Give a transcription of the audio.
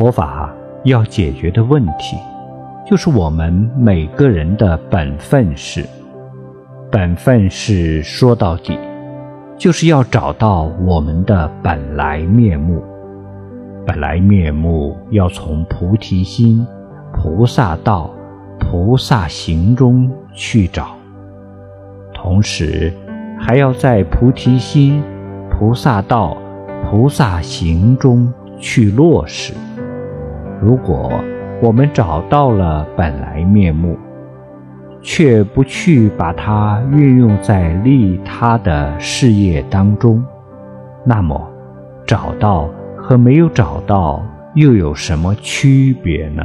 佛法要解决的问题，就是我们每个人的本分事。本分事说到底，就是要找到我们的本来面目。本来面目要从菩提心、菩萨道、菩萨行中去找，同时还要在菩提心、菩萨道、菩萨行中去落实。如果我们找到了本来面目，却不去把它运用在利他的事业当中，那么找到和没有找到又有什么区别呢？